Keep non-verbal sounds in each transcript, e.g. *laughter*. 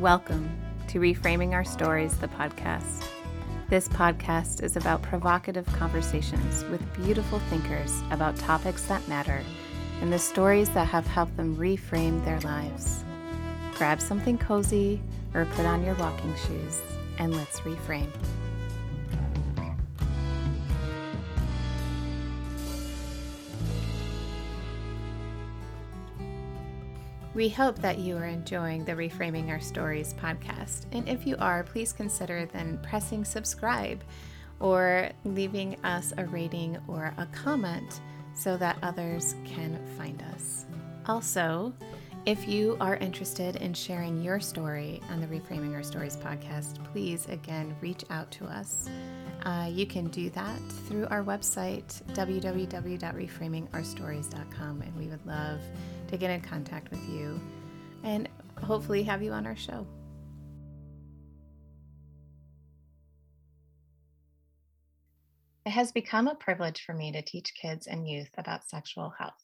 Welcome to Reframing Our Stories, the podcast. This podcast is about provocative conversations with beautiful thinkers about topics that matter and the stories that have helped them reframe their lives. Grab something cozy or put on your walking shoes and let's reframe. We hope that you are enjoying the Reframing Our Stories podcast. And if you are, please consider then pressing subscribe or leaving us a rating or a comment so that others can find us. Also, if you are interested in sharing your story on the Reframing Our Stories podcast, please again reach out to us. Uh, you can do that through our website, www.reframingourstories.com, and we would love to get in contact with you and hopefully have you on our show. It has become a privilege for me to teach kids and youth about sexual health.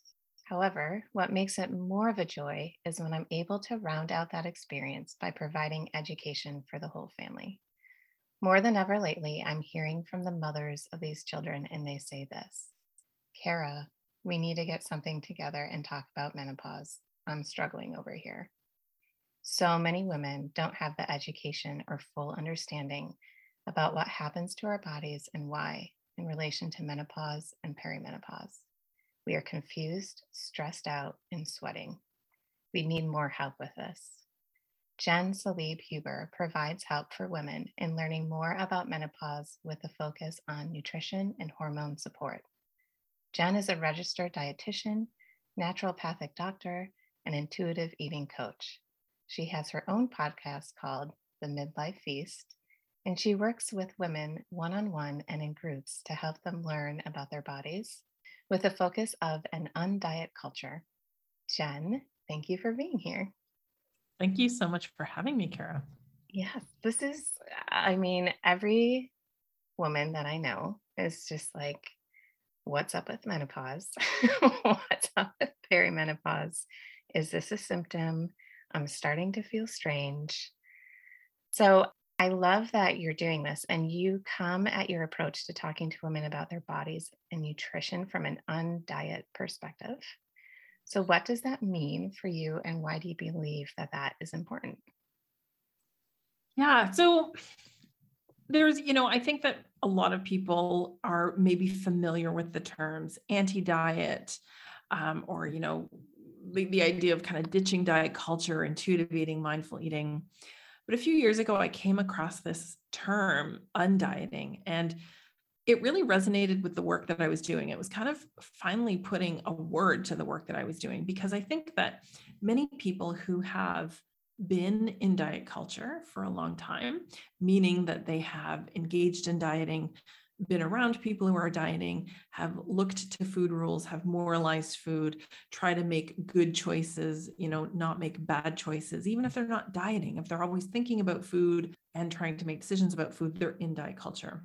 However, what makes it more of a joy is when I'm able to round out that experience by providing education for the whole family. More than ever lately, I'm hearing from the mothers of these children, and they say this Kara, we need to get something together and talk about menopause. I'm struggling over here. So many women don't have the education or full understanding about what happens to our bodies and why in relation to menopause and perimenopause. We are confused, stressed out, and sweating. We need more help with this. Jen Salib Huber provides help for women in learning more about menopause with a focus on nutrition and hormone support. Jen is a registered dietitian, naturopathic doctor, and intuitive eating coach. She has her own podcast called The Midlife Feast, and she works with women one on one and in groups to help them learn about their bodies with a focus of an undiet culture. Jen, thank you for being here. Thank you so much for having me, Kara. Yes, this is, I mean, every woman that I know is just like, what's up with menopause? *laughs* what's up with perimenopause? Is this a symptom? I'm starting to feel strange. So I love that you're doing this and you come at your approach to talking to women about their bodies and nutrition from an undiet perspective. So, what does that mean for you, and why do you believe that that is important? Yeah. So, there's, you know, I think that a lot of people are maybe familiar with the terms anti diet um, or, you know, the, the idea of kind of ditching diet culture, intuitive eating, mindful eating. But a few years ago, I came across this term, undieting, and it really resonated with the work that I was doing. It was kind of finally putting a word to the work that I was doing because I think that many people who have been in diet culture for a long time, meaning that they have engaged in dieting, been around people who are dieting, have looked to food rules, have moralized food, try to make good choices, you know, not make bad choices, even if they're not dieting, if they're always thinking about food and trying to make decisions about food, they're in diet culture.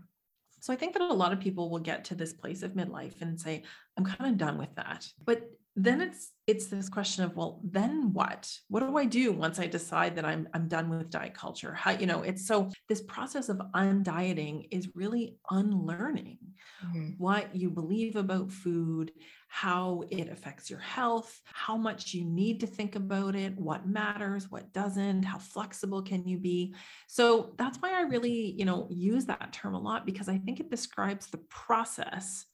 So I think that a lot of people will get to this place of midlife and say, I'm kind of done with that. But then it's it's this question of well then what? What do i do once i decide that i'm i'm done with diet culture? How you know it's so this process of undieting is really unlearning mm-hmm. what you believe about food how it affects your health how much you need to think about it what matters what doesn't how flexible can you be? So that's why i really you know use that term a lot because i think it describes the process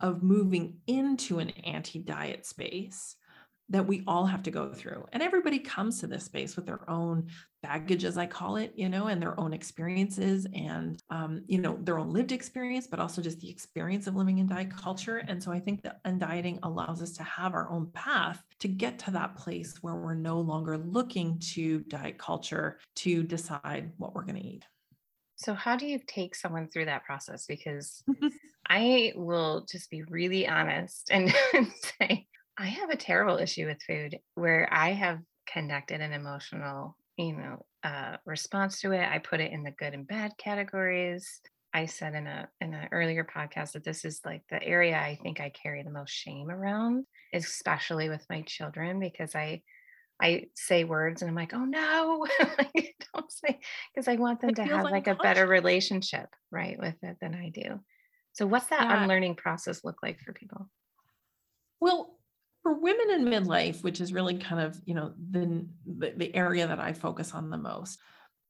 of moving into an anti diet space that we all have to go through. And everybody comes to this space with their own baggage, as I call it, you know, and their own experiences and, um, you know, their own lived experience, but also just the experience of living in diet culture. And so I think that undieting allows us to have our own path to get to that place where we're no longer looking to diet culture to decide what we're going to eat. So, how do you take someone through that process? Because *laughs* I will just be really honest *laughs* and, say, I have a terrible issue with food where I have conducted an emotional, you know, uh, response to it. I put it in the good and bad categories. I said in a in an earlier podcast that this is like the area I think I carry the most shame around, especially with my children, because I I say words and I'm like, oh no, *laughs* like, don't say, because I want them It to have like a better relationship, right, with it than I do. So, what's that Yeah. unlearning process look like for people? Well, for women in midlife, which is really kind of, you know, the, the the area that I focus on the most,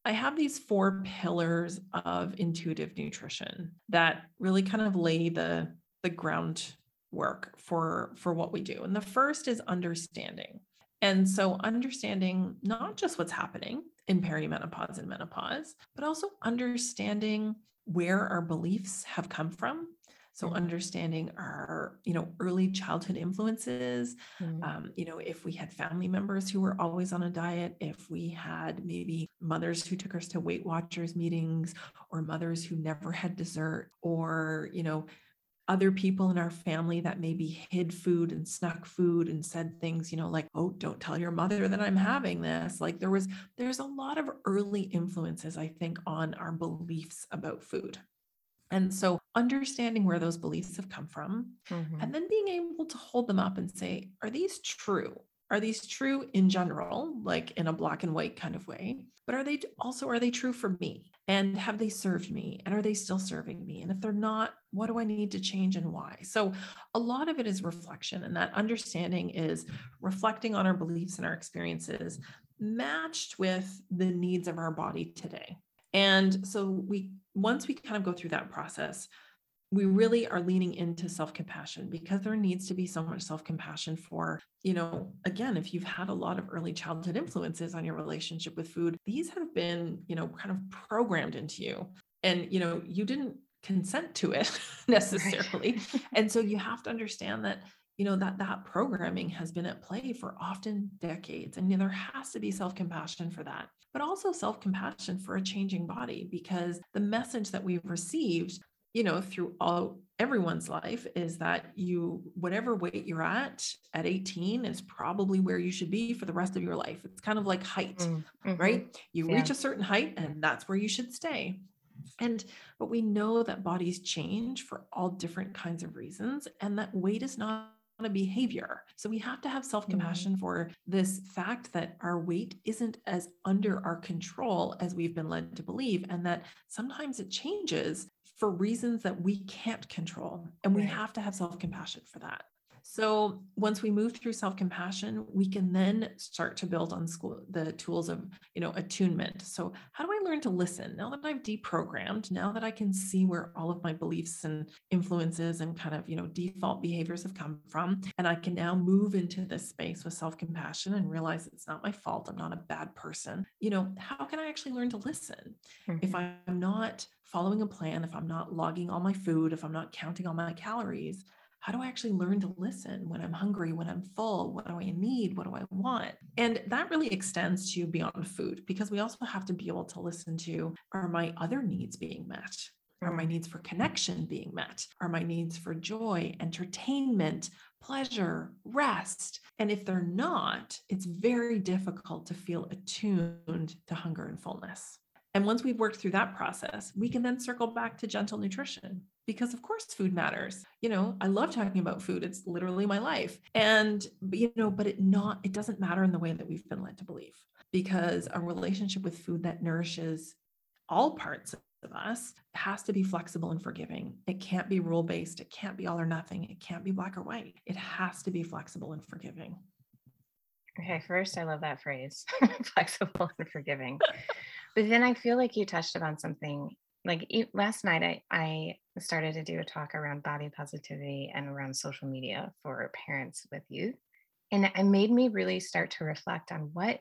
I have these four pillars of intuitive nutrition that really kind of lay the the groundwork for for what we do. And the first is understanding. And so understanding not just what's happening in perimenopause and menopause, but also understanding where our beliefs have come from. So Mhm, understanding our, you know, early childhood influences, mhm, um, you know, if we had family members who were always on a diet, if we had maybe mothers who took us to Weight Watchers meetings, or mothers who never had dessert, or, you know, other people in our family that maybe hid food and snuck food and said things, you know, like, oh, don't tell your mother that I'm having this. Like there was, there's a lot of early influences, I think, on our beliefs about food. And so understanding where those beliefs have come from mhm, and then being able to hold them up and say, are these true? Are these true in general, like in a black and white kind of way? But are they also are they true for me? And have they served me? And are they still serving me? And if they're not, what do I need to change and why? So a lot of it is reflection, and that understanding is reflecting on our beliefs and our experiences matched with the needs of our body today. And so we once we kind of go through that process, we really are leaning into self-compassion because there needs to be so much self-compassion for you know again if you've had a lot of early childhood influences on your relationship with food these have been you know kind of programmed into you and you know you didn't consent to it *laughs* Right. necessarily and so you have to understand that you know that that programming has been at play for often decades and there has to be self-compassion for that but also self-compassion for a changing body because the message that we've received you know, through all everyone's life is that you whatever weight you're at at 18 is probably where you should be for the rest of your life. It's kind of like height, Mm, mhm, right? You Yeah. reach a certain height and that's where you should stay. And but we know that bodies change for all different kinds of reasons and that weight is not a behavior. So we have to have mhm, self-compassion for this fact that our weight isn't as under our control as we've been led to believe and that sometimes it changes for reasons that we can't control and we have to have self-compassion for that. So once we move through self-compassion, we can then start to build on school the tools of, you know, attunement. So how do I learn to listen now that I've deprogrammed, now that I can see where all of my beliefs and influences and kind of, you know, default behaviors have come from, and I can now move into this space with self-compassion and realize it's not my fault, I'm not a bad person. You know, how can I actually learn to listen? If mhm, I'm not following a plan, if I'm not logging all my food, if I'm not counting all my calories, how do I actually learn to listen when I'm hungry, when I'm full? What do I need? What do I want? And that really extends to beyond food because we also have to be able to listen to are my other needs being met? Are my mm, needs for connection being met? Are my needs for joy, entertainment, pleasure, rest? And if they're not, it's very difficult to feel attuned to hunger and fullness. And once we've worked through that process, we can then circle back to gentle nutrition because of course food matters. You know, I love talking about food. It's literally my life. And you know, but it not it doesn't matter in the way that we've been led to believe because a relationship with food that nourishes all parts of us has to be flexible and forgiving. It can't be rule based. It can't be all or nothing. It can't be black or white. It has to be flexible and forgiving. Okay, first, I love that phrase, *laughs* flexible and forgiving. But then I feel like you touched upon something. Like last night, I, I started to do a talk around body positivity and around social media for parents with youth. And it made me really start to reflect on what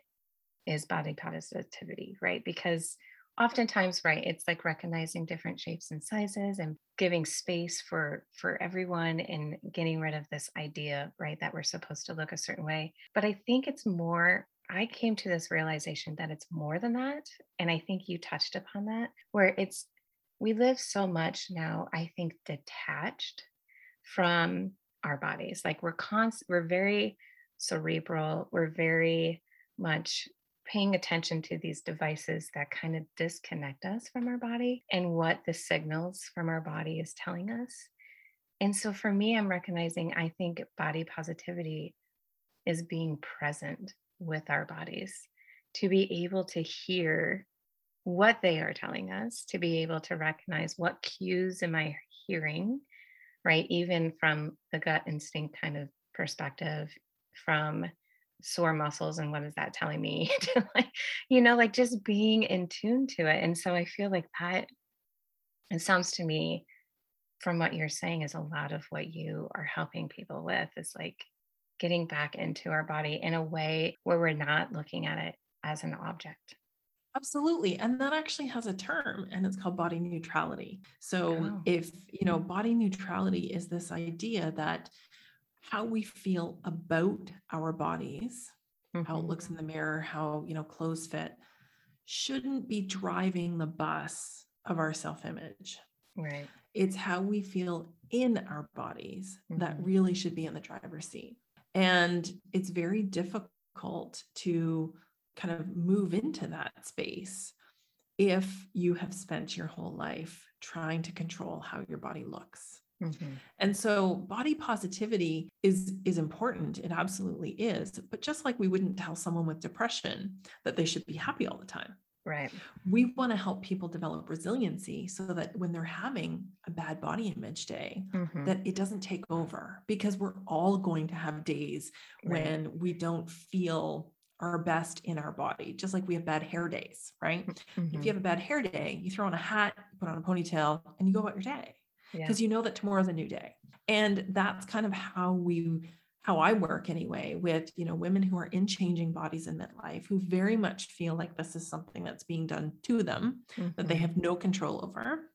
is body positivity, right? Because oftentimes, right, it's like recognizing different shapes and sizes and giving space for for everyone and getting rid of this idea, right, that we're supposed to look a certain way. But I think it's more I came to this realization that it's more than that. And I think you touched upon that, where it's we live so much now, I think, detached from our bodies. Like we're const we're very cerebral, we're very much paying attention to these devices that kind of disconnect us from our body and what the signals from our body is telling us. And so for me, I'm recognizing I think body positivity is being present with our bodies, to be able to hear what they are telling us, to be able to recognize what cues am I hearing, right? Even from the gut instinct kind of perspective, from sore muscles and what is that telling me *laughs* to like you know like just being in tune to it and so i feel like that it sounds to me from what you're saying is a lot of what you are helping people with is like getting back into our body in a way where we're not looking at it as an object Absolutely. And that actually has a term and it's called body neutrality. So oh if, you know, body neutrality is this idea that how we feel about our bodies, how it looks in the mirror, how, you know, clothes fit, shouldn't be driving the bus of our self-image. right It's how we feel in our bodies that mhm, really should be in the driver's seat. And it's very difficult to kind of move into that space if you have spent your whole life trying to control how your body looks. mhm, And so body positivity is is important. It absolutely is. But just like we wouldn't tell someone with depression that they should be happy all the time right. We want to help people develop resiliency so that when they're having a bad body image day mhm, that it doesn't take over because we're all going to have days right. when we don't feel our best in our body just like we have bad hair days right? If you have a bad hair day you throw on a hat you put on a ponytail and you go about your day. Yeah. Because you know that tomorrow's a new day and that's kind of how we how i work anyway with you know women who are in changing bodies in midlife who very much feel like this is something that's being done to them that they mhm, have no control over.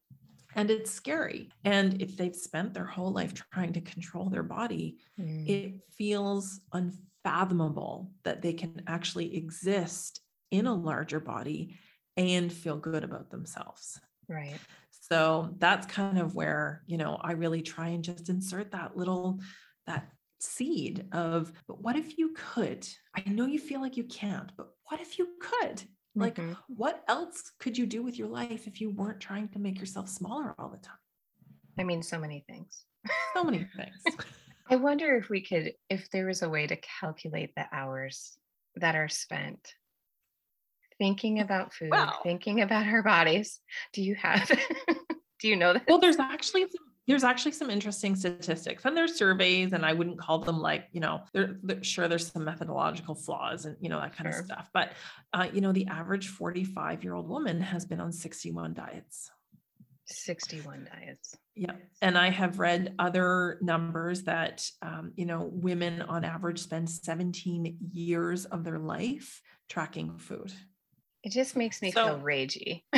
And it's scary. And if they've spent their whole life trying to control their body mm, it feels unfathomable that they can actually exist in a larger body and feel good about themselves. Right. So that's kind of where, you know, I really try and just insert that little that seed of, but what if you could? I know you feel like you can't, but what if you could? Like, mhm. what else could you do with your life if you weren't trying to make yourself smaller all the time? i mean so many things So many *laughs* things. I wonder if we could, if there was a way to calculate the hours that are spent thinking about food, thinking about our bodies. Do you have, *laughs* do you know that? well, there's actually there's actually some interesting statistics and there's surveys and I wouldn't call them like, you know, there, there- sure there's some methodological flaws and you know that kind of stuff. But uh, you know, the average 45 year old woman has been on 61 diets. 61 diets. Yeah. And I have read other numbers that, um, you know, women on average spend 17 years of their life tracking food. It just makes me So feel ragey. *laughs*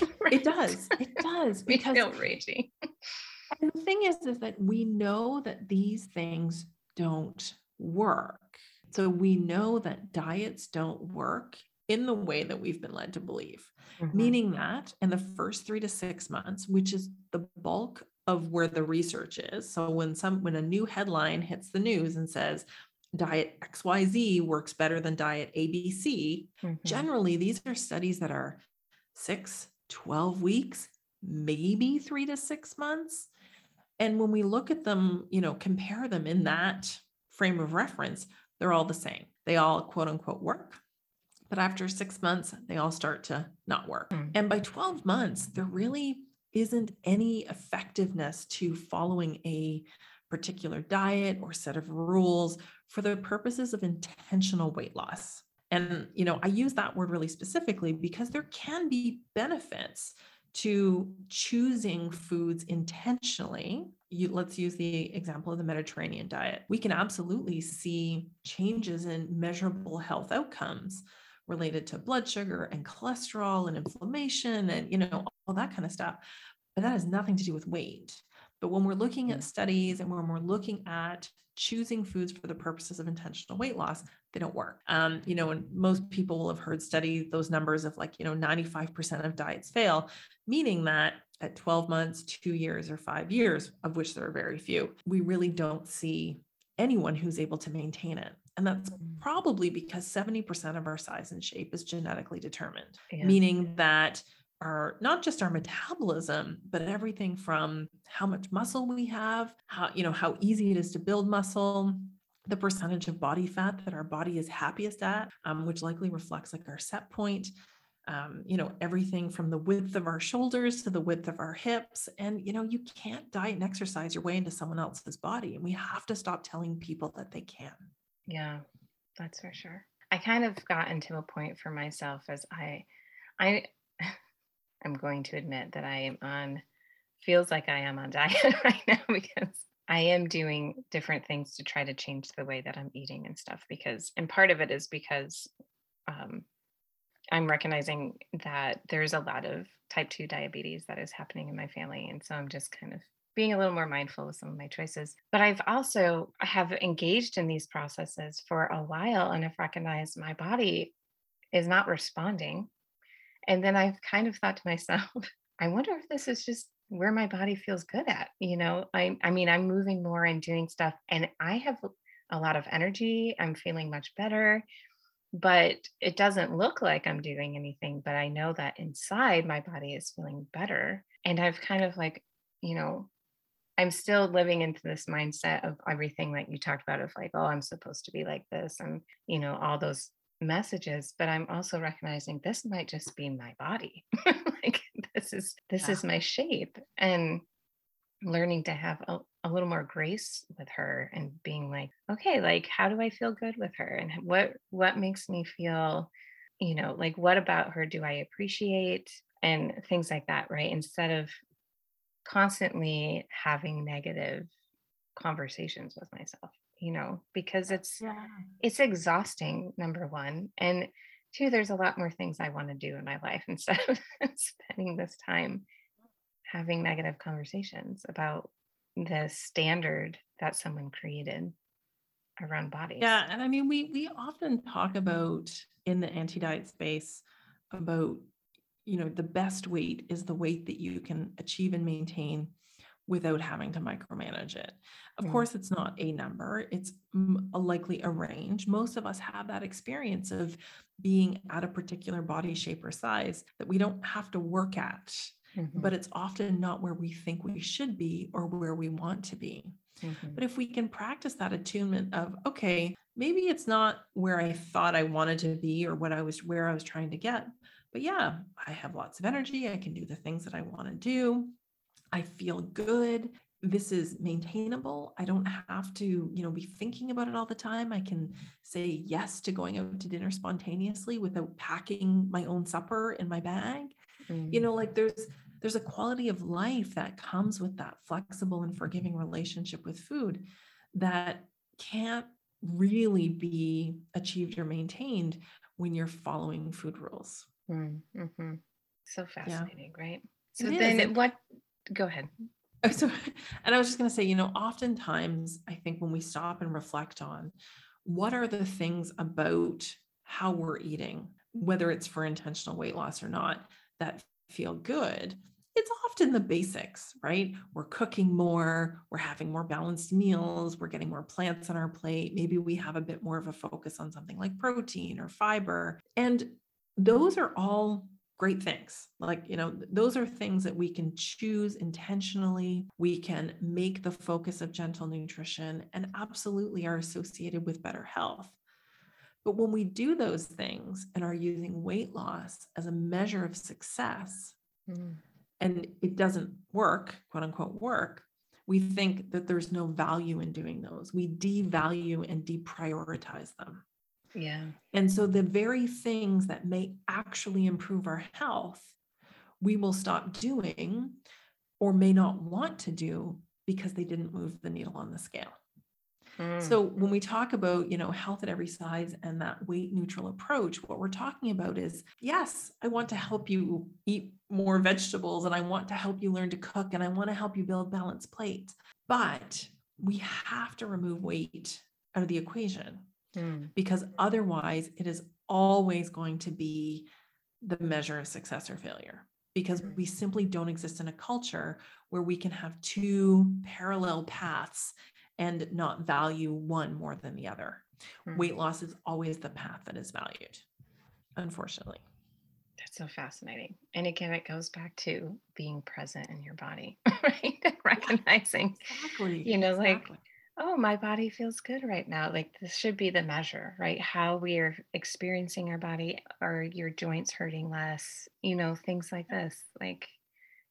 *laughs* it does. It does. Because feel ragey. *laughs* and the thing is, is that we know that these things don't work. So we know that diets don't work in the way that we've been led to believe. Mhm. meaning that in the first three to six months, which is the bulk of where the research is. So when some when a new headline hits the news and says diet XYZ works better than diet ABC, Mhm. generally these are studies that are six, 12 weeks, maybe three to six months. And when we look at them, you know, compare them in that frame of reference, they're all the same. They all quote unquote work. But after six months, they all start to not work. Mm. And by 12 months, there really isn't any effectiveness to following a particular diet or set of rules for the purposes of intentional weight loss. And, you know, I use that word really specifically because there can be benefits to choosing foods intentionally. You, let's use the example of the Mediterranean diet. We can absolutely see changes in measurable health outcomes related to blood sugar and cholesterol and inflammation and you know all that kind of stuff but that has nothing to do with weight but when we're looking at studies and when we're looking at choosing foods for the purposes of intentional weight loss they don't work um, you know and most people will have heard study those numbers of like you know 95% of diets fail meaning that at 12 months two years or five years of which there are very few we really don't see anyone who's able to maintain it and that's Mm. probably because 70% of our size and shape is genetically determined, Yeah. meaning that our not just our metabolism, but everything from how much muscle we have, how you know how easy it is to build muscle, the percentage of body fat that our body is happiest at, um, which likely reflects like our set point. Um, you know, everything from the width of our shoulders to the width of our hips. And, you know, you can't diet and exercise your way into someone else's body. And we have to stop telling people that they can. Yeah, that's for sure. I kind of gotten to a point for myself as I, I, I'm going to admit that I am on, feels like I am on *laughs* diet right now because I am doing different things to try to change the way that I'm eating and stuff. Because, and part of it is because um, I'm recognizing that there's a lot of type 2 diabetes that is happening in my family. And so I'm just kind of being a little more mindful with some of my choices. But I've also have engaged in these processes for a while and have recognized my body is not responding. And then I've kind of thought to myself, *laughs* I wonder if this is just where my body feels good at. You know, I I mean, I'm moving more and doing stuff and I have a lot of energy. I'm feeling much better. But it doesn't look like I'm doing anything, but I know that inside my body is feeling better. And I've kind of like, you know, I'm still living into this mindset of everything that you talked about of like, oh, I'm supposed to be like this and, you know, all those messages, but I'm also recognizing this might just be my body. *laughs* like this is this yeah. is my shape and learning to have a, a little more grace with her and being like, okay, like how do I feel good with her and what what makes me feel, you know, like what about her do I appreciate and things like that, right? Instead of constantly having negative conversations with myself you know because it's yeah. it's exhausting number one and two there's a lot more things i want to do in my life *laughs* instead of spending this time having negative conversations about the standard that someone created around bodies yeah and i mean we we often talk about in the anti-diet space about you know the best weight is the weight that you can achieve and maintain without having to micromanage it of mm. course it's not a number it's a likely a range most of us have that experience of being at a particular body shape or size that we don't have to work at mm-hmm. but it's often not where we think we should be or where we want to be mm-hmm. but if we can practice that attunement of okay maybe it's not where i thought i wanted to be or what i was where i was trying to get but yeah, I have lots of energy. I can do the things that I want to do. I feel good. This is maintainable. I don't have to, you know, be thinking about it all the time. I can say yes to going out to dinner spontaneously without packing my own supper in my bag. Mm. You know, like there's there's a quality of life that comes with that flexible and forgiving relationship with food that can't really be achieved or maintained when you're following food rules. Mm-hmm. So fascinating, yeah. right? So it then, what? Go ahead. Oh, so, *laughs* and I was just going to say, you know, oftentimes I think when we stop and reflect on what are the things about how we're eating, whether it's for intentional weight loss or not, that feel good, it's often the basics, right? We're cooking more, we're having more balanced meals, we're getting more plants on our plate. Maybe we have a bit more of a focus on something like protein or fiber. And those are all great things. Like, you know, those are things that we can choose intentionally. We can make the focus of gentle nutrition and absolutely are associated with better health. But when we do those things and are using weight loss as a measure of success, mm. and it doesn't work, quote unquote, work, we think that there's no value in doing those. We devalue and deprioritize them. Yeah. And so the very things that may actually improve our health, we will stop doing or may not want to do because they didn't move the needle on the scale. Mm. So when we talk about, you know, health at every size and that weight neutral approach, what we're talking about is, yes, I want to help you eat more vegetables and I want to help you learn to cook and I want to help you build balanced plates. But we have to remove weight out of the equation mm. because otherwise it is always going to be the measure of success or failure because mm. we simply don't exist in a culture where we can have two parallel paths and not value one more than the other. Mm. Weight loss is always the path that is valued, unfortunately. That's so fascinating. And again, it goes back to being present in your body, *laughs* right? Recognizing, exactly. you know, exactly. like oh, my body feels good right now. Like this should be the measure, right? How we are experiencing our body. Are your joints hurting less? You know, things like this. Like,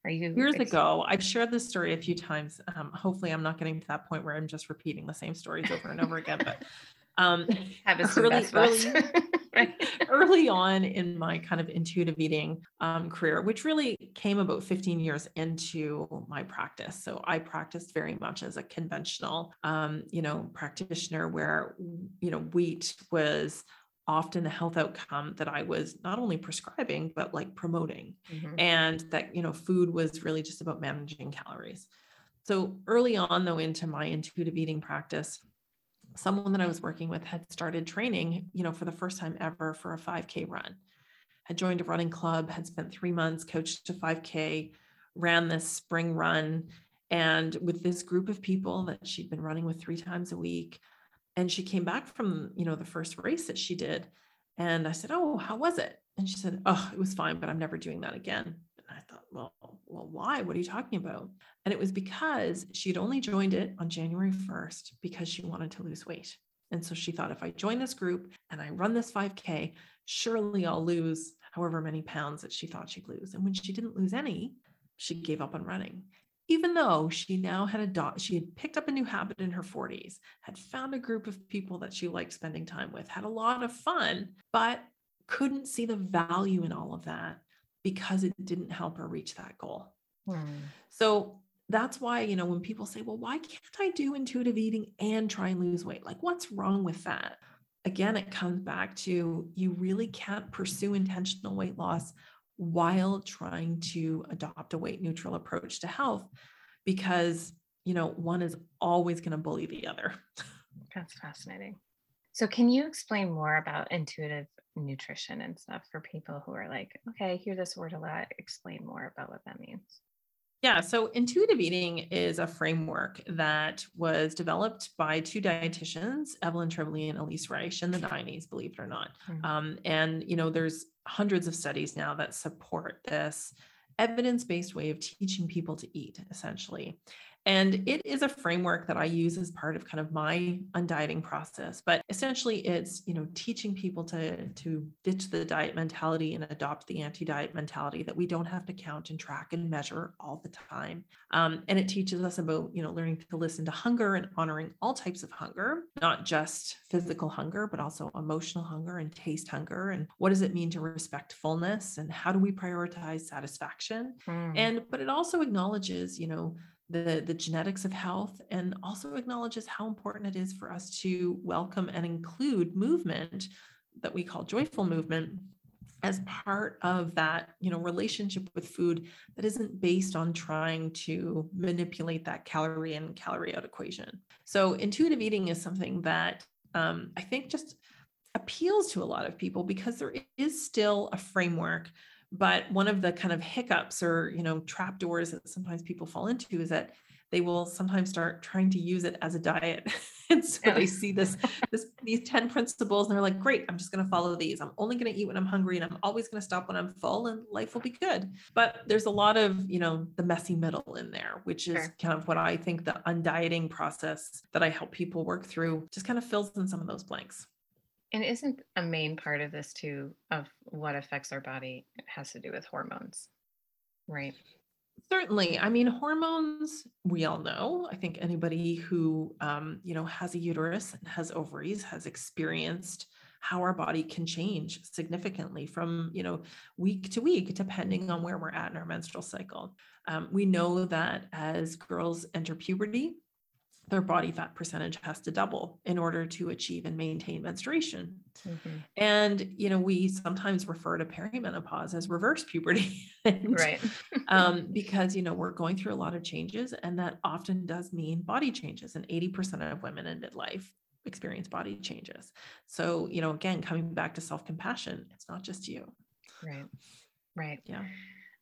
are you Years ex- ago, I've shared this story a few times. Um, hopefully, I'm not getting to that point where I'm just repeating the same stories over and over again. But um, *laughs* have a some early, early, *laughs* *laughs* right? early on in my kind of intuitive eating um, career, which really came about 15 years into my practice. So I practiced very much as a conventional, um, you know, practitioner where, you know, wheat was often a health outcome that I was not only prescribing, but like promoting. Mhm. And that, you know, food was really just about managing calories. So early on, though, into my intuitive eating practice, someone that I was working with had started training, you know, for the first time ever for a 5K run, had joined a running club, had spent three months, coached a 5K, ran this spring run. And with this group of people that she'd been running with three times a week. And she came back from, you know, the first race that she did. And I said, Oh, how was it? And she said, Oh, it was fine, but I'm never doing that again. And I thought, Well, well, why? What are you talking about? And it was because she'd only joined it on January 1st because she wanted to lose weight. And so she thought if I join this group and I run this 5K, surely I'll lose however many pounds that she thought she'd lose. And when she didn't lose any, she gave up on running. Even though she now had a dot, she had picked up a new habit in her 40s, had found a group of people that she liked spending time with, had a lot of fun, but couldn't see the value in all of that because it didn't help her reach that goal. Hmm. So that's why, you know, when people say, well, why can't I do intuitive eating and try and lose weight? Like, what's wrong with that? Again, it comes back to you really can't pursue intentional weight loss while trying to adopt a weight neutral approach to health because, you know, one is always going to bully the other. That's fascinating. So, can you explain more about intuitive nutrition and stuff for people who are like, okay, I hear this word a lot. Explain more about what that means. Yeah, so intuitive eating is a framework that was developed by two dietitians, Evelyn Tribole and Elyse Resch, in the 90s, believe it or not. Mhm. Um, and you know, there's hundreds of studies now that support this evidence-based way of teaching people to eat, essentially. And it is a framework that I use as part of kind of my undieting process. But essentially, it's you know teaching people to to ditch the diet mentality and adopt the anti-diet mentality that we don't have to count and track and measure all the time. Um, and it teaches us about you know learning to listen to hunger and honoring all types of hunger, not just physical hunger, but also emotional hunger and taste hunger. And what does it mean to respect fullness? And how do we prioritize satisfaction? Hmm. and but it also acknowledges you know the the genetics of health and also acknowledges how important it is for us to welcome and include movement that we call joyful movement as part of that you know relationship with food that isn't based on trying to manipulate that calorie in calorie out equation. So intuitive eating is something that um, i think just appeals to a lot of people because there is still a framework but one of the kind of hiccups or you know trap doors that sometimes people fall into is that they will sometimes start trying to use it as a diet *laughs* and so Yeah. they see this this these 10 principles and they're like great i'm just going to follow these i'm only going to eat when i'm hungry and i'm always going to stop when i'm full and life will be good but there's a lot of you know the messy middle in there which is Sure. kind of what i think the undieting process that i help people work through just kind of fills in some of those blanks And isn't a main part of this too of what affects our body it has to do with hormones, right? Certainly. I mean, hormones, we all know. I think anybody who, um, you know, has a uterus and has ovaries has experienced how our body can change significantly from, you know, week to week, depending on where we're at in our menstrual cycle. Um, we know that as girls enter puberty, their body fat percentage has to double in order to achieve and maintain menstruation. Mhm. And, you know, we sometimes refer to perimenopause as reverse puberty. *laughs* And, Right. um, *laughs* because you know we're going through a lot of changes and that often does mean body changes and 80% of women in midlife experience body changes so you know again coming back to self-compassion it's not just you right. Right. yeah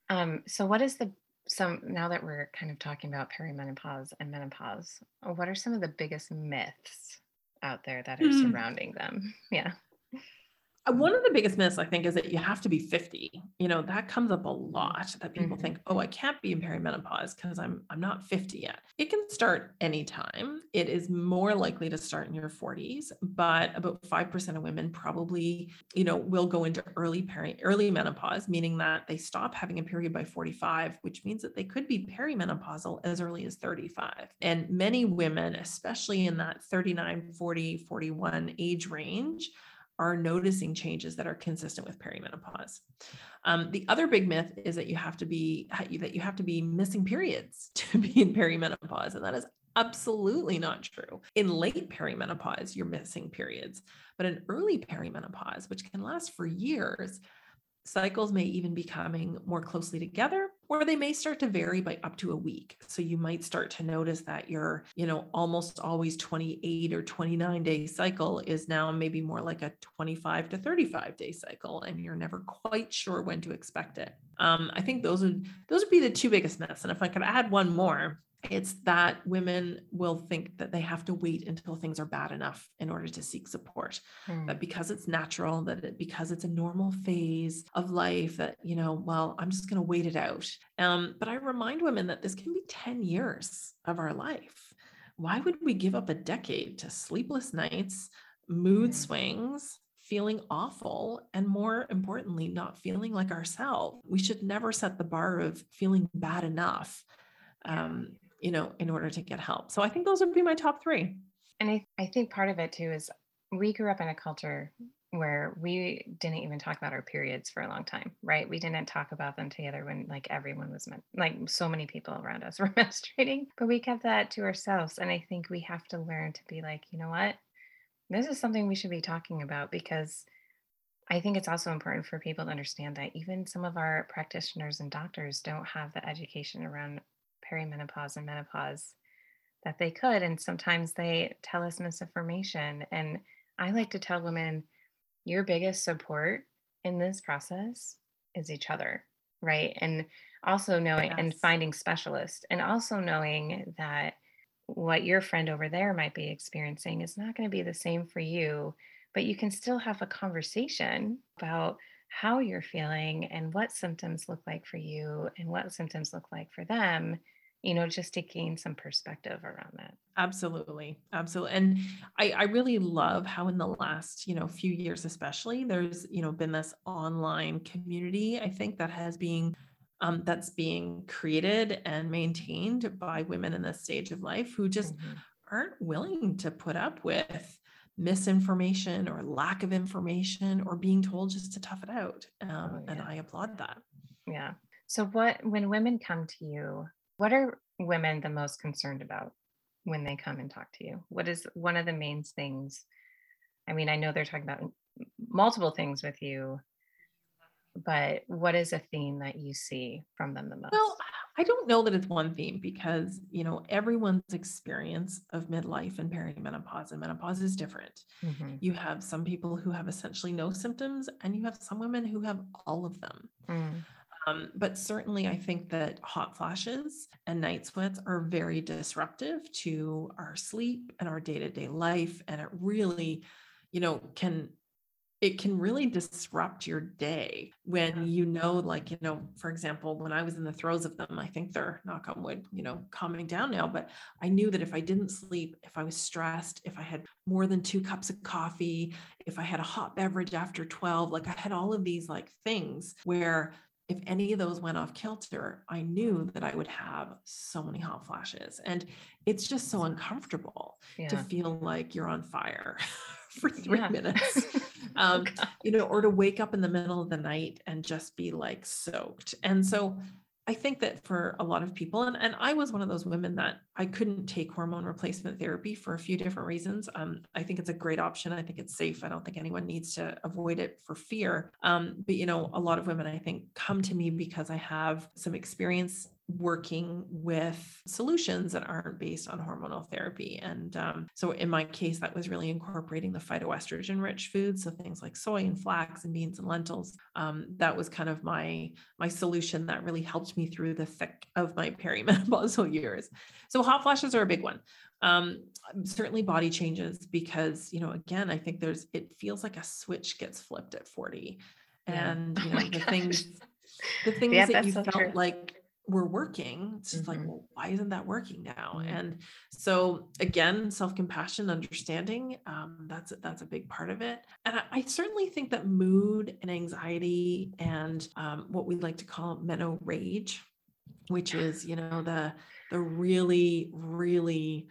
Um, so what is the some now that we're kind of talking about perimenopause and menopause, what are some of the biggest myths out there that are Hmm. surrounding them? *laughs* Yeah. Uh, one of the biggest myths I think is that you have to be 50. You know, that comes up a lot that people Mhm. think, "Oh, I can't be in perimenopause because I'm I'm not 50 yet." It can start anytime. It is more likely to start in your 40s, but about 5% of women probably, you know, will go into early peri early menopause, meaning that they stop having a period by 45, which means that they could be perimenopausal as early as 35. And many women, especially in that 39, 40, 41 age range, are noticing changes that are consistent with perimenopause. Um, the other big myth is that you have to be that you have to be missing periods *laughs* to be in perimenopause, and that is absolutely not true. In late perimenopause, you're missing periods, but in early perimenopause, which can last for years, cycles may even be coming more closely together or they may start to vary by up to a week. So you might start to notice that your you know almost always 28 or 29 day cycle is now maybe more like a 25 to 35 day cycle and you're never quite sure when to expect it. Um, i think those would those would be the two biggest myths. And if i could add one more it's that women will think that they have to wait until things are bad enough in order to seek support. Mm. that because it's natural that it, because it's a normal phase of life that you know well i'm just going to wait it out. Um, but i remind women that this can be 10 years of our life. Why would we give up a decade to sleepless nights mood Mm. swings feeling awful and more importantly not feeling like ourselves? We should never set the bar of feeling bad enough um, you know in order to get help so i think those would be my top three And I, I think part of it too is we grew up in a culture where we didn't even talk about our periods for a long time, right? We didn't talk about them together when like everyone was like so many people around us *laughs* were menstruating, but we kept that to ourselves. And I think we have to learn to be like, you know what? This is something we should be talking about because I think it's also important for people to understand that even some of our practitioners and doctors don't have the education around perimenopause and menopause that they could. And sometimes they tell us misinformation. And I like to tell women your biggest support in this process is each other, right? And also knowing and finding specialists, and also knowing that what your friend over there might be experiencing is not going to be the same for you, but you can still have a conversation about how you're feeling and what symptoms look like for you and what symptoms look like for them, you know, just to gain some perspective around that. Absolutely. Absolutely. And I, I really love how in the last, you know, few years, especially there's, you know, been this online community, I think that has been um, that's being created and maintained by women in this stage of life who just Mhm. aren't willing to put up with misinformation or lack of information or being told just to tough it out. Um, Oh, And. I applaud that. Yeah. So what when women come to you, what are women the most concerned about when they come and talk to you? What is one of the main things? I mean, I know they're talking about multiple things with you, but what is a theme that you see from them the most? Well, I don't know that it's one theme because, you know, everyone's experience of midlife and perimenopause and menopause is different. Mhm. You have some people who have essentially no symptoms, and you have some women who have all of them. Mm, Um, but certainly, I think that hot flashes and night sweats are very disruptive to our sleep and our day to day life. And it really, you know, can it can really disrupt your day when you know like you know for example when i was in the throes of them i think they're knock on wood you know calming down now but i knew that if i didn't sleep if i was stressed if i had more than two cups of coffee if i had a hot beverage after 12 like i had all of these like things where if any of those went off kilter i knew that i would have so many hot flashes and it's just so uncomfortable to feel like you're on fire *laughs* for three Yeah. minutes *laughs* Oh, um, God. you know, or to wake up in the middle of the night and just be like soaked. And so I think that for a lot of people, and, and I was one of those women that I couldn't take hormone replacement therapy for a few different reasons. Um, I think it's a great option. I think it's safe. I don't think anyone needs to avoid it for fear. Um, but, you know, a lot of women, I think, come to me because I have some experience working with solutions that aren't based on hormonal therapy. And um, so in my case, that was really incorporating the phytoestrogen rich foods. So things like soy and flax and beans and lentils. Um, that was kind of my, my solution that really helped me through the thick of my *laughs* perimenopausal years. So hot flashes are a big one. um, certainly body changes because you know again i think there's it feels like a switch gets flipped at 40 and *laughs* Oh you my know the gosh. things the things Yeah, that you so felt true. like were working it's just like Mhm. well why isn't that working now Mhm. and so again self-compassion understanding um, that's that's a big part of it and I, I certainly think that mood and anxiety and um, what we like to call meno rage which is you know the the really really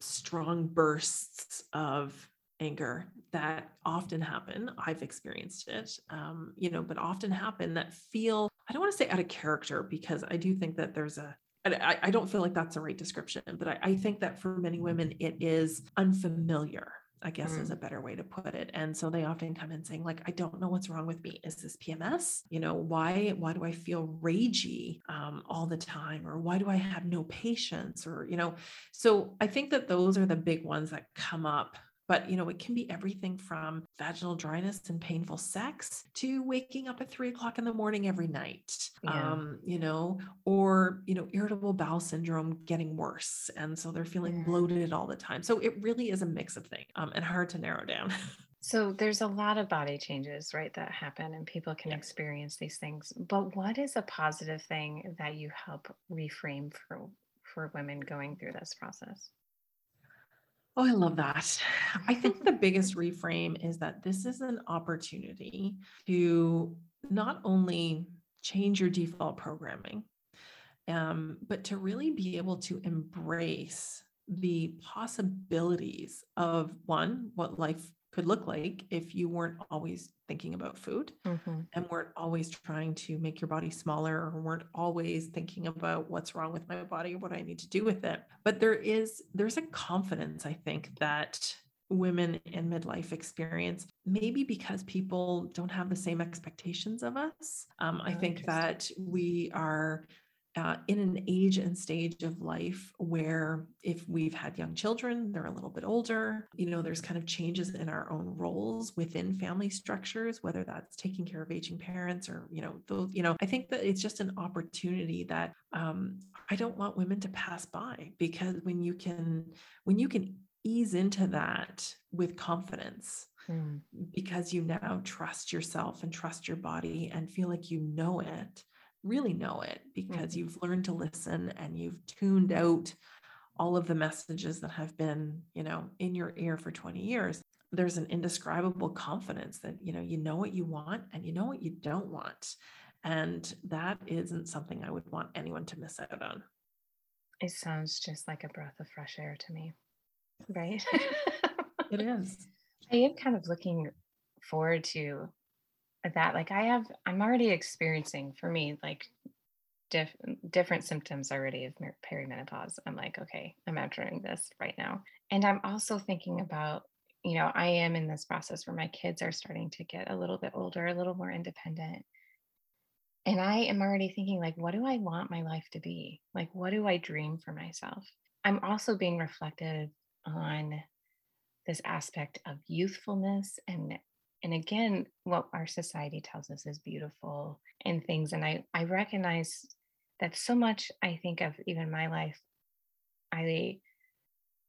strong bursts of anger that often happen i've experienced it um, you know but often happen that feel i don't want to say out of character because i do think that there's a I, I don't feel like that's the right description, but I, I think that for many women, it is unfamiliar, I guess is Mm. a better way to put it. And so they often come in saying, like, I don't know what's wrong with me. Is this PMS? You know, why, why do I feel ragey um, all the time? Or why do I have no patience? Or, you know, so I think that those are the big ones that come up. But you know, it can be everything from vaginal dryness and painful sex to waking up at three o'clock in the morning every night. Yeah. Um, you know, or you know, irritable bowel syndrome getting worse, and so they're feeling Mm. bloated all the time. So it really is a mix of things, um, and hard to narrow down. *laughs* So there's a lot of body changes, right, that happen and people can Yeah. experience these things. But what is a positive thing that you help reframe for for women going through this process? Oh, I love that. I think the biggest *laughs* reframe is that this is an opportunity to not only change your default programming, um, but to really be able to embrace the possibilities of one, what life could look like if you weren't always thinking about food Mhm. and weren't always trying to make your body smaller or weren't always thinking about what's wrong with my body or what I need to do with it. But there is there's a confidence I think that women in midlife experience maybe because people don't have the same expectations of us. Um, I Oh, think that we are uh, in an age and stage of life where if we've had young children, they're a little bit older, you know, there's kind of changes in our own roles within family structures, whether that's taking care of aging parents or, you know, those, you know, I think that it's just an opportunity that um, I don't want women to pass by because when you can, when you can ease into that with confidence, Mm. because you now trust yourself and trust your body and feel like you know it, really know it, because Mhm. you've learned to listen and you've tuned out all of the messages that have been, you know, in your ear for 20 years. There's an indescribable confidence that, you know, you know what you want and you know what you don't want. And that isn't something I would want anyone to miss out on. It sounds just like a breath of fresh air to me, right? *laughs* It is. *laughs* I am kind of looking forward to that. Like I have, I'm already experiencing for me like diff- different symptoms already of perimenopause. I'm like, okay, I'm entering this right now, and I'm also thinking about, you know, I am in this process where my kids are starting to get a little bit older, a little more independent, and I am already thinking like, what do I want my life to be? Like, what do I dream for myself? I'm also being reflective on this aspect of youthfulness and and again what our society tells us is beautiful and things and i i recognize that so much i think of even my life i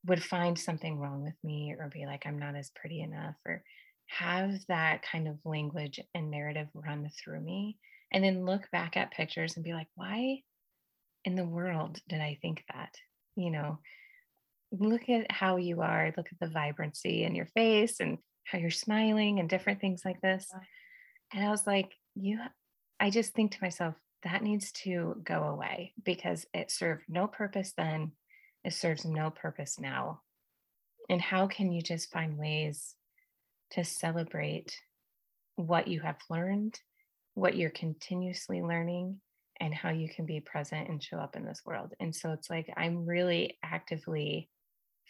would find something wrong with me or be like i'm not as pretty enough or have that kind of language and narrative run through me and then look back at pictures and be like why in the world did i think that? You know look at how you are, look at the vibrancy in your face and how you're smiling and different things like this. And I was like, you, I just think to myself, that needs to go away because it served no purpose then. It serves no purpose now. And how can you just find ways to celebrate what you have learned, what you're continuously learning, and how you can be present and show up in this world? And so it's like, I'm really actively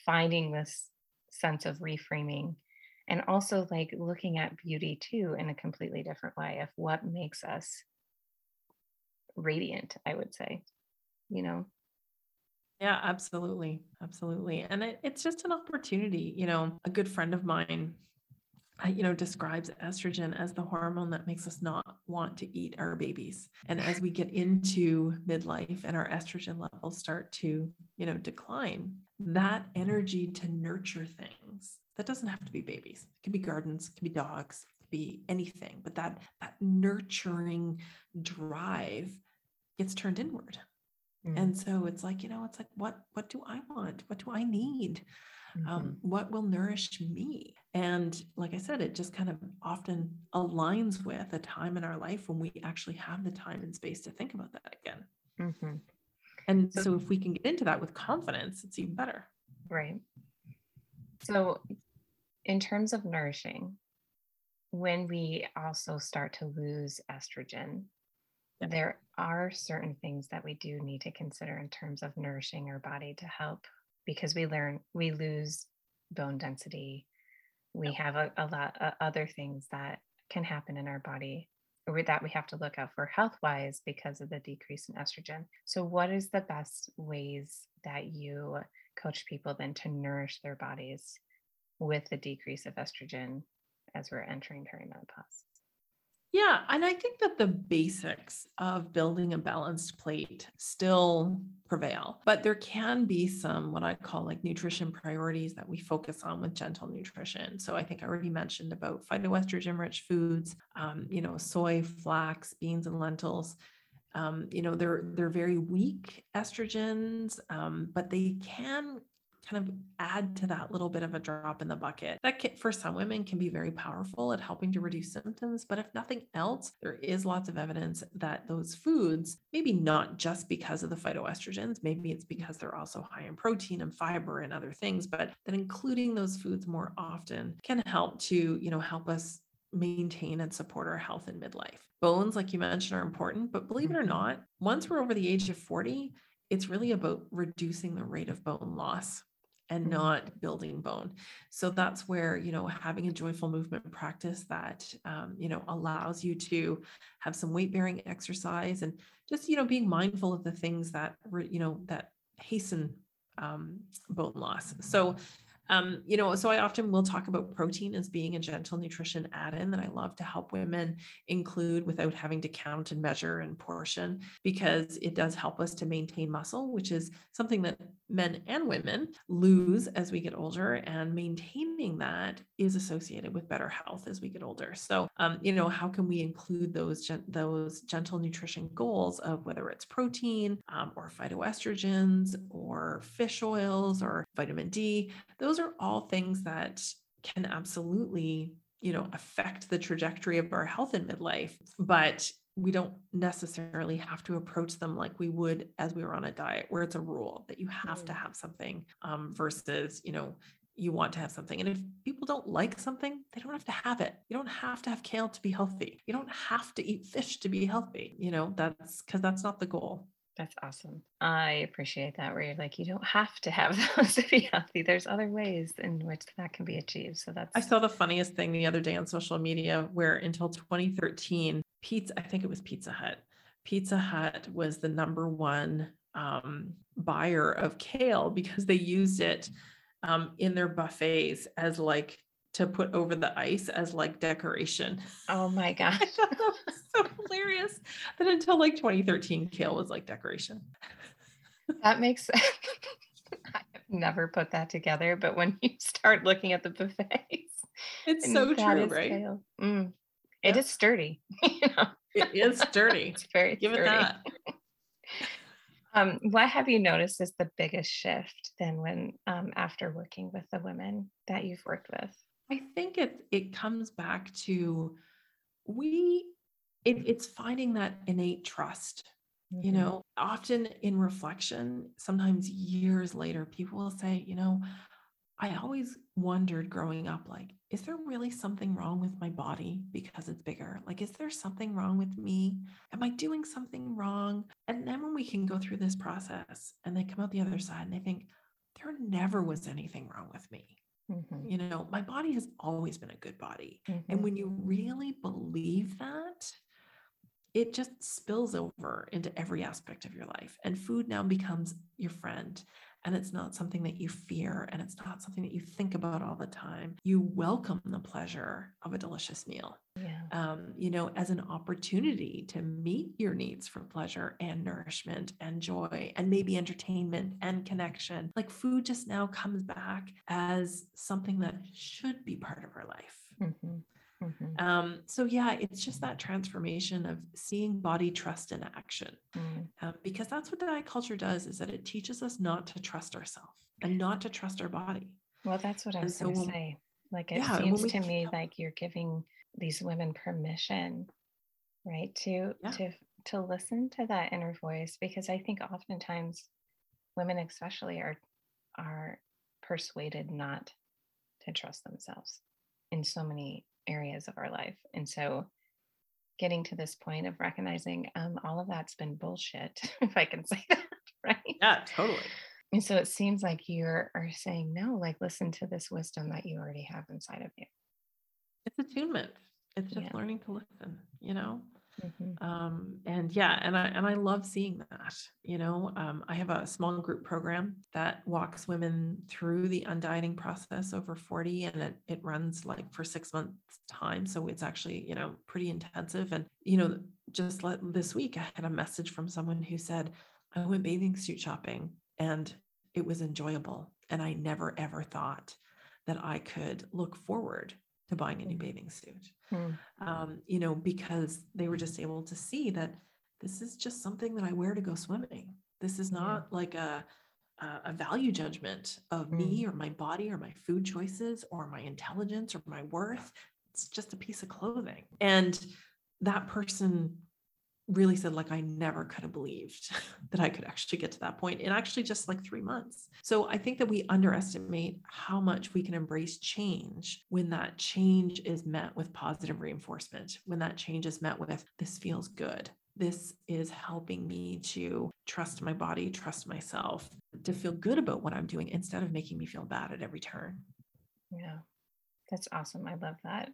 finding this sense of reframing and also like looking at beauty too in a completely different way of what makes us radiant i would say you know Yeah, absolutely. Absolutely. And it, it's just an opportunity. You know, a good friend of mine, uh, you know, describes estrogen as the hormone that makes us not want to eat our babies. And as we get into midlife and our estrogen levels start to, you know, decline, that energy to nurture things. That doesn't have to be babies. It can be gardens, it can be dogs, it can be anything, but that that nurturing drive gets turned inward. Mm-hmm. And so it's like, you know, it's like what what do I want? What do I need? Mm-hmm. Um, what will nourish me? And like I said, it just kind of often aligns with a time in our life when we actually have the time and space to think about that again. Mm-hmm. And so, if we can get into that with confidence, it's even better. Right. So, in terms of nourishing, when we also start to lose estrogen, yeah. there are certain things that we do need to consider in terms of nourishing our body to help because we learn, we lose bone density. We yeah. have a, a lot of other things that can happen in our body or that we have to look out for health wise because of the decrease in estrogen. So, what is the best ways that you coach people then to nourish their bodies with the decrease of estrogen as we're entering perimenopause? Yeah, and I think that the basics of building a balanced plate still prevail, but there can be some what I call like nutrition priorities that we focus on with gentle nutrition. So I think I already mentioned about phytoestrogen rich foods, um, you know, soy, flax, beans, and lentils. Um, you know, they're they're very weak estrogens, um, but they can kind of add to that little bit of a drop in the bucket. That can, for some women can be very powerful at helping to reduce symptoms, but if nothing else, there is lots of evidence that those foods, maybe not just because of the phytoestrogens, maybe it's because they're also high in protein and fiber and other things, but that including those foods more often can help to, you know, help us maintain and support our health in midlife. Bones, like you mentioned, are important, but believe it or mm-hmm. not, once we're over the age of 40, it's really about reducing the rate of bone loss and mm-hmm. not building bone. So that's where, you know, having a joyful movement practice that, um, you know, allows you to have some weight bearing exercise and just, you know, being mindful of the things that, you know, that hasten um, bone loss. So um, you know, so I often will talk about protein as being a gentle nutrition add-in that I love to help women include without having to count and measure and portion because it does help us to maintain muscle, which is something that men and women lose as we get older, and that is associated with better health as we get older. So, um, you know, how can we include those gen- those gentle nutrition goals of whether it's protein um, or phytoestrogens or fish oils or vitamin D? Those are all things that can absolutely you know affect the trajectory of our health in midlife but we don't necessarily have to approach them like we would as we were on a diet where it's a rule that you have to mm. have something um, versus you know you want to have something and if people don't like something they don't have to have it you don't have to have kale to be healthy you don't have to eat fish to be healthy you know that's because that's not the goal that's awesome. I appreciate that where you're like, you don't have to have *laughs* those to be healthy. There's other ways in which that can be achieved. So that's I saw the funniest thing the other day on social media where until 2013, pizza, I think it was Pizza Hut. Pizza Hut was the number one um, buyer of kale because they used it um, in their buffets as like to put over the ice as like decoration. Oh my *laughs* gosh. that was so hilarious that until like 2013, kale was like decoration. That makes *laughs* sense. I've never put that together, but when you start looking at the buffets, it's so true, right? Mm, it is sturdy. *laughs* you know? It is sturdy. it's very give sturdy. it that. Um, what have you noticed is the biggest shift then when um, after working with the women that you've worked with? I think it it comes back to we it, it's finding that innate trust you mm-hmm. know often in reflection sometimes years later people will say you know i always wondered growing up like is there really something wrong with my body because it's bigger like is there something wrong with me am i doing something wrong and then when we can go through this process and they come out the other side and they think there never was anything wrong with me Mm-hmm. You know, my body has always been a good body. Mm-hmm. And when you really believe that, it just spills over into every aspect of your life. And food now becomes your friend. And it's not something that you fear and it's not something that you think about all the time. You welcome the pleasure of a delicious meal. Yeah. Um, you know, as an opportunity to meet your needs for pleasure and nourishment and joy and maybe entertainment and connection. Like food just now comes back as something that should be part of our life. Mm-hmm. Mm-hmm. Um, so yeah, it's just that transformation of seeing body trust in action, Mm. uh, because that's what diet culture does. Is that it teaches us not to trust ourselves and not to trust our body. Well, that's what I was so going to say. Like it Yeah, seems to me like you're giving these women permission, right, to Yeah. to to listen to that inner voice because I think oftentimes women especially are are persuaded not to trust themselves in so many areas of our life. And so getting to this point of recognizing um, all of that's been bullshit, *laughs* if I can say *laughs* that, right? Yeah, totally. And so it seems like you're saying, no, like listen to this wisdom that you already have inside of you. It's attunement. It's just Yeah. learning to listen. You know. Mhm. um, and yeah and i and i love seeing that you know um, i have a small group program that walks women through the undieting process over 40 and it, it runs like for six months time so it's actually you know pretty intensive and you know just let, this week i had a message from someone who said i went bathing suit shopping and it was enjoyable and i never ever thought that i could look forward to buying a new bathing suit Mm. um, you know, because they were just able to see that this is just something that I wear to go swimming. This is Yeah. not like a a a value judgment of me or my body or my food choices or my intelligence or my worth. It's just a piece of clothing. And that person really said like i never could have believed *laughs* that i could actually get to that point in actually just like three months so i think that we underestimate how much we can embrace change when that change is met with positive reinforcement when that change is met with this feels good this is helping me to trust my body trust myself to feel good about what i'm doing instead of making me feel bad at every turn Yeah. That's awesome. I love that.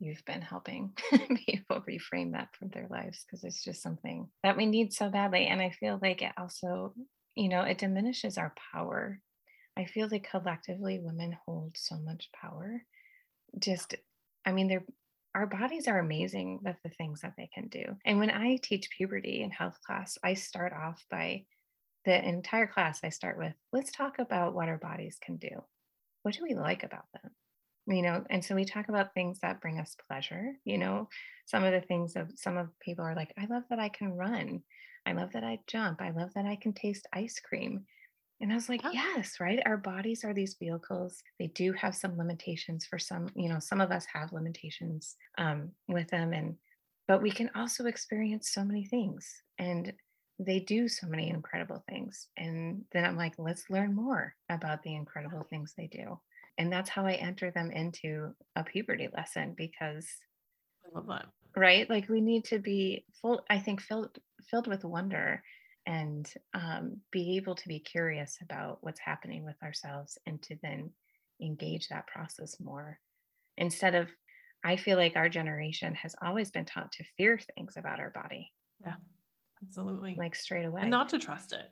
You've been helping *laughs* people reframe that for their lives because it's just something that we need so badly. And I feel like it also, you know, it diminishes our power. I feel like collectively women hold so much power. Just, I mean, they're our bodies are amazing with the things that they can do. And when I teach puberty in health class, I start off by the entire class, I start with let's talk about what our bodies can do. What do we like about them? You know, and so we talk about things that bring us pleasure. You know, some of the things of some of people are like, I love that I can run. I love that I jump. I love that I can taste ice cream. And I was like, Yeah. yes, right. Our bodies are these vehicles. They do have some limitations for some, you know, some of us have limitations um, with them. And, but we can also experience so many things. And they do so many incredible things. And then I'm like, let's learn more about the incredible things they do. And that's how I enter them into a puberty lesson because i love that. Right? Like we need to be full i think filled filled with wonder and um, be able to be curious about what's happening with ourselves and to then engage that process more. Instead of i feel like our generation has always been taught to fear things about our body. Yeah absolutely. Like straight away. and not to trust it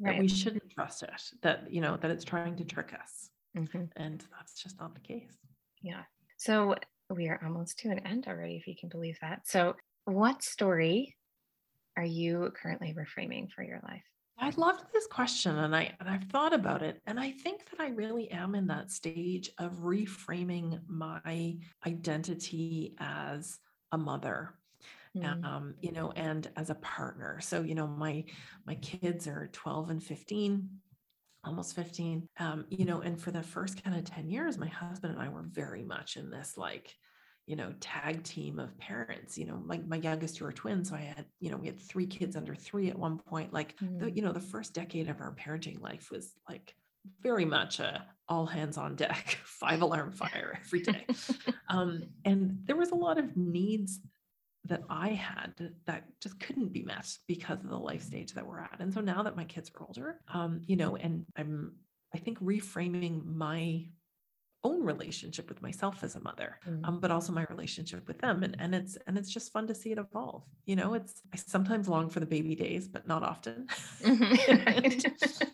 that right. we shouldn't trust it that you know that it's trying to trick us Mhm. and that's just not the case. Yeah. So we are almost to an end already if you can believe that. So what story are you currently reframing for your life? I loved this question and i and i've thought about it and i think that i really am in that stage of reframing my identity as a mother. Mm, um, you know and as a partner. So you know my my kids are 12 and 15 almost 15 um, you know and for the first kind of 10 years my husband and i were very much in this like you know tag team of parents you know my, my youngest two are twins so i had you know we had three kids under three at one point like the, mm, you know the first decade of our parenting life was like very much a all hands on deck *laughs* five alarm fire every day. *laughs* Um, and there was a lot of needs that I had that just couldn't be met because of the life stage that we're at. And so now that my kids are older, um, you know, and I'm, I think reframing my own relationship with myself as a mother, mm. um, but also my relationship with them. And, and it's, and it's just fun to see it evolve. You know, it's, I sometimes long for the baby days, but not often. Mhm. *laughs*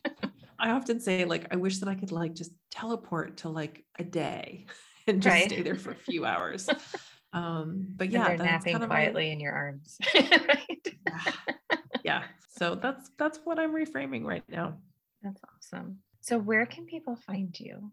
I often say like I wish that I could like just teleport to like a day and just Right. stay there for a few hours. *laughs* Um, but And yeah, they're that's napping kind of my- quietly in your arms. *laughs* right? yeah. yeah. So that's that's what I'm reframing right now. That's awesome. So where can people find you?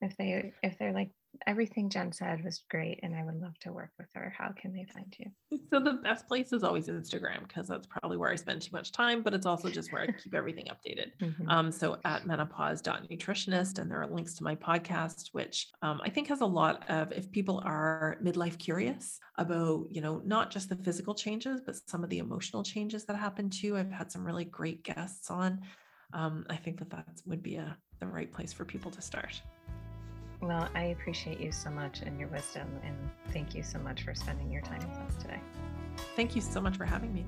If they if they're like everything Jen said was great and I would love to work with her, how can they find you? So the best place is always Instagram because that's probably where I spend too much time, but it's also just where I keep everything updated. Mhm. Um, so at menopause.nutritionist, and there are links to my podcast, which um, I think has a lot of if people are midlife curious about, you know, not just the physical changes, but some of the emotional changes that happen too. I've had some really great guests on. Um, I think that that would be a the right place for people to start. Well, I appreciate you so much and your wisdom and thank you so much for spending your time with us today. Thank you so much for having me.